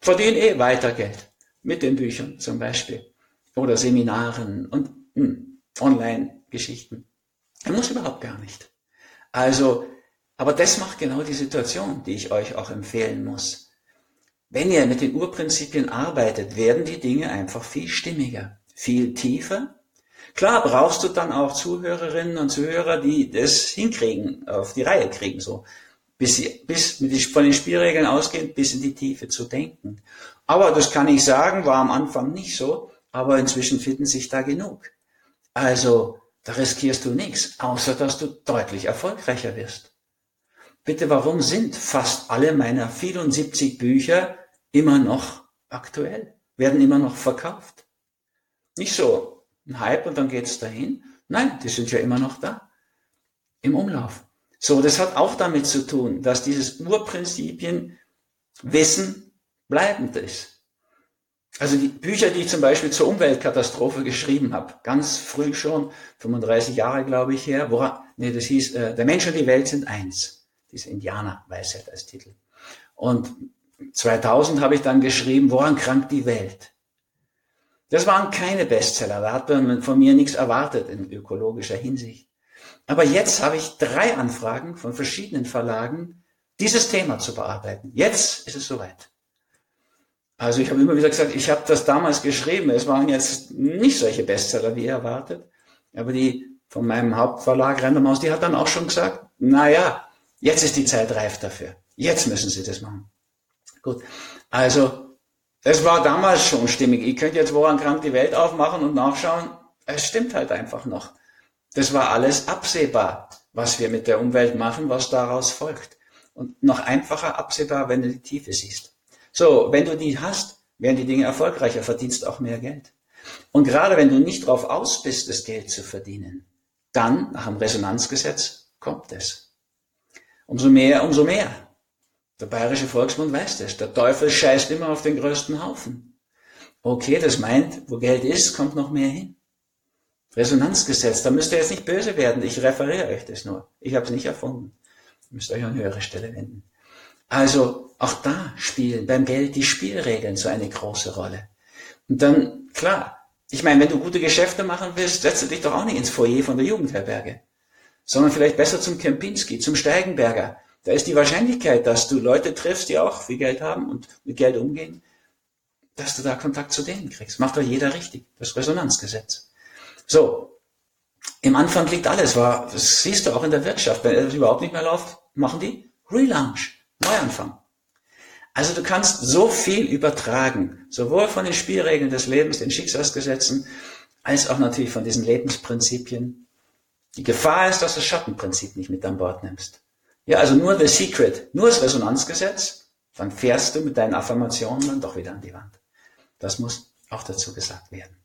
verdiene eh weiter Geld. Mit den Büchern zum Beispiel. Oder Seminaren und hm, Online-Geschichten. Er muss überhaupt gar nicht. Also, aber das macht genau die Situation, die ich euch auch empfehlen muss. Wenn ihr mit den Urprinzipien arbeitet, werden die Dinge einfach viel stimmiger, viel tiefer. Klar brauchst du dann auch Zuhörerinnen und Zuhörer, die das hinkriegen, auf die Reihe kriegen, so. Bis, sie, bis mit von den Spielregeln ausgehend bis in die Tiefe zu denken. Aber das kann ich sagen, war am Anfang nicht so, aber inzwischen finden sich da genug. Also, da riskierst du nichts, außer dass du deutlich erfolgreicher wirst. Bitte, warum sind fast alle meiner 74 Bücher immer noch aktuell, werden immer noch verkauft? Nicht so ein Hype und dann geht's dahin. Nein, die sind ja immer noch da. Im Umlauf. So, das hat auch damit zu tun, dass dieses Urprinzipien Wissen bleibend ist. Also die Bücher, die ich zum Beispiel zur Umweltkatastrophe geschrieben habe, ganz früh schon, 35 Jahre glaube ich her, woran, nee, das hieß, äh, der Mensch und die Welt sind eins. Diese Indianerweisheit als Titel. Und 2000 habe ich dann geschrieben, woran krankt die Welt? Das waren keine Bestseller, da hat man von mir nichts erwartet in ökologischer Hinsicht. Aber jetzt habe ich drei Anfragen von verschiedenen Verlagen, dieses Thema zu bearbeiten. Jetzt ist es soweit. Also ich habe immer wieder gesagt, ich habe das damals geschrieben. Es waren jetzt nicht solche Bestseller wie erwartet. Aber die von meinem Hauptverlag Rendermaus, die hat dann auch schon gesagt, na ja, jetzt ist die Zeit reif dafür. Jetzt müssen Sie das machen. Gut. Also, es war damals schon stimmig. Ich könnte jetzt woran krank die Welt aufmachen und nachschauen. Es stimmt halt einfach noch. Das war alles absehbar, was wir mit der Umwelt machen, was daraus folgt. Und noch einfacher absehbar, wenn du die Tiefe siehst. So, wenn du die hast, werden die Dinge erfolgreicher, verdienst auch mehr Geld. Und gerade wenn du nicht darauf aus bist, das Geld zu verdienen, dann, nach dem Resonanzgesetz, kommt es. Umso mehr, umso mehr. Der bayerische Volksmund weiß das. Der Teufel scheißt immer auf den größten Haufen. Okay, das meint, wo Geld ist, kommt noch mehr hin. Resonanzgesetz, da müsst ihr jetzt nicht böse werden. Ich referiere euch das nur. Ich habe es nicht erfunden. Ihr müsst euch an höhere Stelle wenden. Also auch da spielen beim Geld die Spielregeln so eine große Rolle. Und dann, klar, ich meine, wenn du gute Geschäfte machen willst, setze dich doch auch nicht ins Foyer von der Jugendherberge, sondern vielleicht besser zum Kempinski, zum Steigenberger. Da ist die Wahrscheinlichkeit, dass du Leute triffst, die auch viel Geld haben und mit Geld umgehen, dass du da Kontakt zu denen kriegst. Macht doch jeder richtig. Das Resonanzgesetz. So. Im Anfang liegt alles, war, das siehst du auch in der Wirtschaft. Wenn es überhaupt nicht mehr läuft, machen die Relaunch. Neuanfang. Also du kannst so viel übertragen, sowohl von den Spielregeln des Lebens, den Schicksalsgesetzen, als auch natürlich von diesen Lebensprinzipien. Die Gefahr ist, dass du das Schattenprinzip nicht mit an Bord nimmst. Ja, also nur The Secret, nur das Resonanzgesetz, dann fährst du mit deinen Affirmationen dann doch wieder an die Wand. Das muss auch dazu gesagt werden.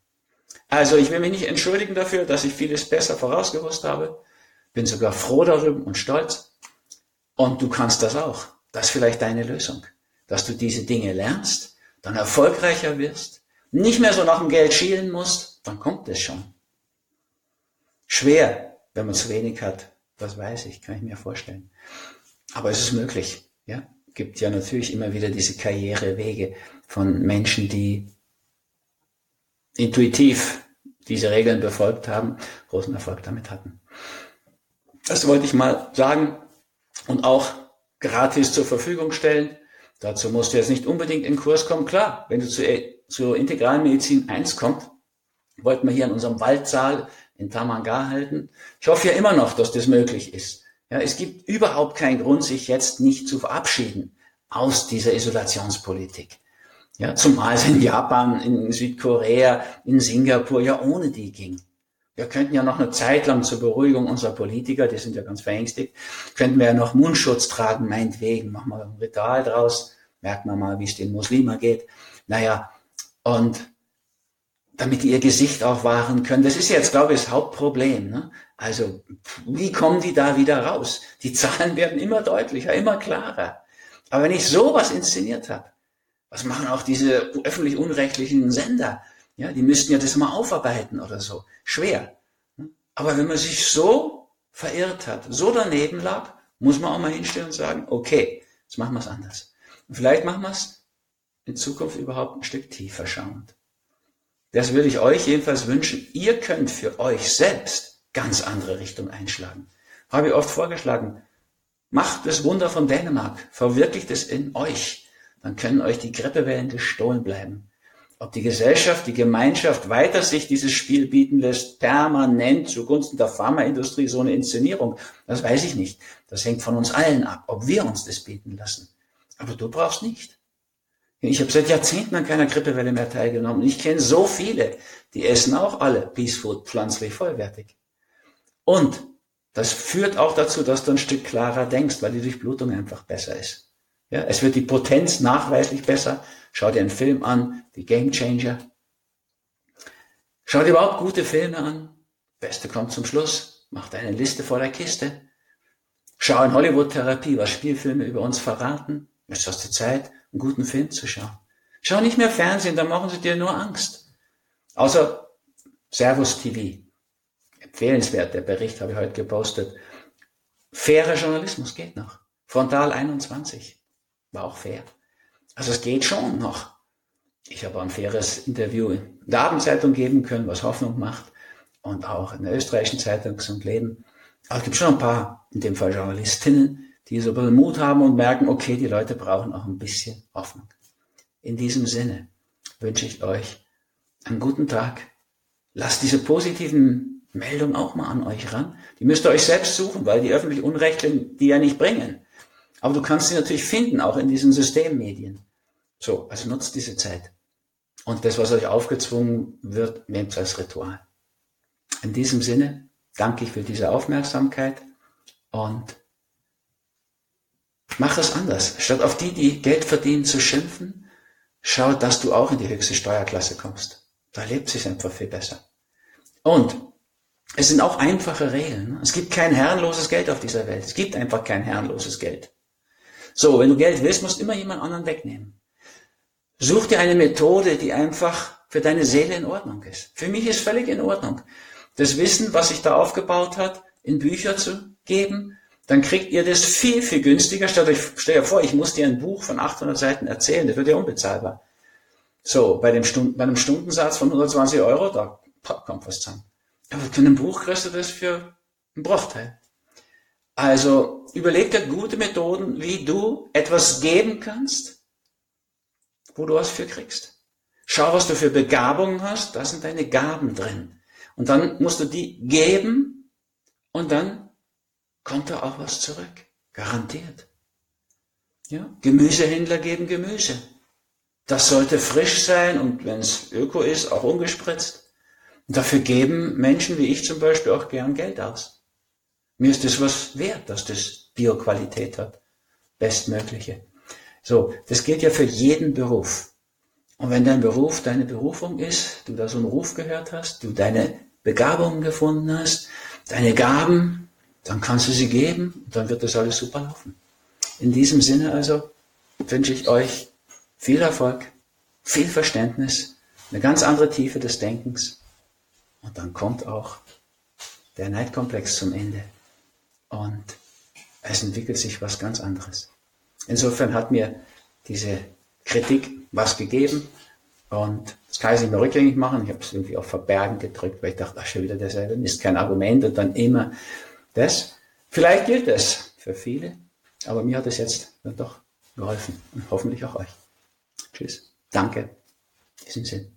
Also ich will mich nicht entschuldigen dafür, dass ich vieles besser vorausgewusst habe, bin sogar froh darüber und stolz. Und du kannst das auch. Das ist vielleicht deine Lösung, dass du diese Dinge lernst, dann erfolgreicher wirst, nicht mehr so nach dem Geld schielen musst, dann kommt es schon. Schwer, wenn man zu wenig hat, das weiß ich, kann ich mir vorstellen. Aber es ist möglich. Ja, gibt ja natürlich immer wieder diese Karrierewege von Menschen, die intuitiv diese Regeln befolgt haben, großen Erfolg damit hatten. Das wollte ich mal sagen und auch gratis zur Verfügung stellen. Dazu musst du jetzt nicht unbedingt in Kurs kommen. Klar, wenn du zu, zur integralen Medizin 1 kommst, wollten wir hier in unserem Waldsaal in Tamanga halten. Ich hoffe ja immer noch, dass das möglich ist. Ja, es gibt überhaupt keinen Grund, sich jetzt nicht zu verabschieden aus dieser Isolationspolitik. Ja, zumal es in Japan, in Südkorea, in Singapur ja ohne die ging. Wir könnten ja noch eine Zeit lang zur Beruhigung unserer Politiker, die sind ja ganz verängstigt, könnten wir ja noch Mundschutz tragen, meinetwegen, machen wir ein Ritual draus, merken wir mal, wie es den Muslimen geht. Naja, und damit die ihr Gesicht auch wahren können. Das ist jetzt, glaube ich, das Hauptproblem. Ne? Also, wie kommen die da wieder raus? Die Zahlen werden immer deutlicher, immer klarer. Aber wenn ich sowas inszeniert habe, was machen auch diese öffentlich-unrechtlichen Sender? Ja, die müssten ja das mal aufarbeiten oder so. Schwer. Aber wenn man sich so verirrt hat, so daneben lag, muss man auch mal hinstellen und sagen, okay, jetzt machen wir es anders. Und vielleicht machen wir es in Zukunft überhaupt ein Stück tiefer schauend. Das würde ich euch jedenfalls wünschen. Ihr könnt für euch selbst ganz andere Richtung einschlagen. Habe ich oft vorgeschlagen. Macht das Wunder von Dänemark. Verwirklicht es in euch. Dann können euch die Grippewellen gestohlen bleiben. Ob die Gesellschaft, die Gemeinschaft weiter sich dieses Spiel bieten lässt, permanent zugunsten der Pharmaindustrie so eine Inszenierung, das weiß ich nicht. Das hängt von uns allen ab, ob wir uns das bieten lassen. Aber du brauchst nicht. Ich habe seit Jahrzehnten an keiner Grippewelle mehr teilgenommen. Ich kenne so viele, die essen auch alle Peace Food pflanzlich vollwertig. Und das führt auch dazu, dass du ein Stück klarer denkst, weil die Durchblutung einfach besser ist. Ja, es wird die Potenz nachweislich besser. Schau dir einen Film an, die Game Changer. Schau dir überhaupt gute Filme an. Beste kommt zum Schluss. Mach deine Liste vor der Kiste. Schau in Hollywood-Therapie, was Spielfilme über uns verraten. Jetzt hast du Zeit einen guten Film zu schauen. Schau nicht mehr Fernsehen, da machen sie dir nur Angst. Außer Servus TV. Empfehlenswert, der Bericht habe ich heute gepostet. Fairer Journalismus geht noch. Frontal 21 war auch fair. Also es geht schon noch. Ich habe ein faires Interview in der Abendzeitung geben können, was Hoffnung macht. Und auch in der österreichischen Zeitung Gesund Leben. Aber es gibt schon ein paar, in dem Fall Journalistinnen, die so ein bisschen Mut haben und merken, okay, die Leute brauchen auch ein bisschen Hoffnung. In diesem Sinne wünsche ich euch einen guten Tag. Lasst diese positiven Meldungen auch mal an euch ran. Die müsst ihr euch selbst suchen, weil die öffentlich Unrechtlichen die ja nicht bringen. Aber du kannst sie natürlich finden, auch in diesen Systemmedien. So, also nutzt diese Zeit. Und das, was euch aufgezwungen wird, nehmt als Ritual. In diesem Sinne danke ich für diese Aufmerksamkeit und Mach es anders. Statt auf die, die Geld verdienen, zu schimpfen, schau, dass du auch in die höchste Steuerklasse kommst. Da lebt sich einfach viel besser. Und es sind auch einfache Regeln. Es gibt kein herrenloses Geld auf dieser Welt. Es gibt einfach kein herrenloses Geld. So, wenn du Geld willst, musst du immer jemand anderen wegnehmen. Such dir eine Methode, die einfach für deine Seele in Ordnung ist. Für mich ist völlig in Ordnung. Das Wissen, was sich da aufgebaut hat, in Bücher zu geben, dann kriegt ihr das viel, viel günstiger. Stellt euch, stellt euch vor, ich muss dir ein Buch von 800 Seiten erzählen, das wird ja unbezahlbar. So, bei, dem Stunden, bei einem Stundensatz von 120 Euro, da kommt was zusammen. Aber für ein Buch kriegst du das für einen Bruchteil. Also überleg dir gute Methoden, wie du etwas geben kannst, wo du was für kriegst. Schau, was du für Begabungen hast, da sind deine Gaben drin. Und dann musst du die geben und dann kommt da auch was zurück. Garantiert. Ja? Gemüsehändler geben Gemüse. Das sollte frisch sein und wenn es öko ist, auch ungespritzt. Und dafür geben Menschen wie ich zum Beispiel auch gern Geld aus. Mir ist das was wert, dass das Bioqualität hat. Bestmögliche. So, das gilt ja für jeden Beruf. Und wenn dein Beruf deine Berufung ist, du da so einen Ruf gehört hast, du deine Begabungen gefunden hast, deine Gaben, dann kannst du sie geben dann wird das alles super laufen. In diesem Sinne also wünsche ich euch viel Erfolg, viel Verständnis, eine ganz andere Tiefe des Denkens und dann kommt auch der Neidkomplex zum Ende und es entwickelt sich was ganz anderes. Insofern hat mir diese Kritik was gegeben und das kann ich nicht mehr rückgängig machen. Ich habe es irgendwie auf Verbergen gedrückt, weil ich dachte, ach, schon wieder derselbe, ist kein Argument und dann immer das. Vielleicht gilt es für viele, aber mir hat es jetzt dann doch geholfen und hoffentlich auch euch. Tschüss. Danke. In diesem Sinn.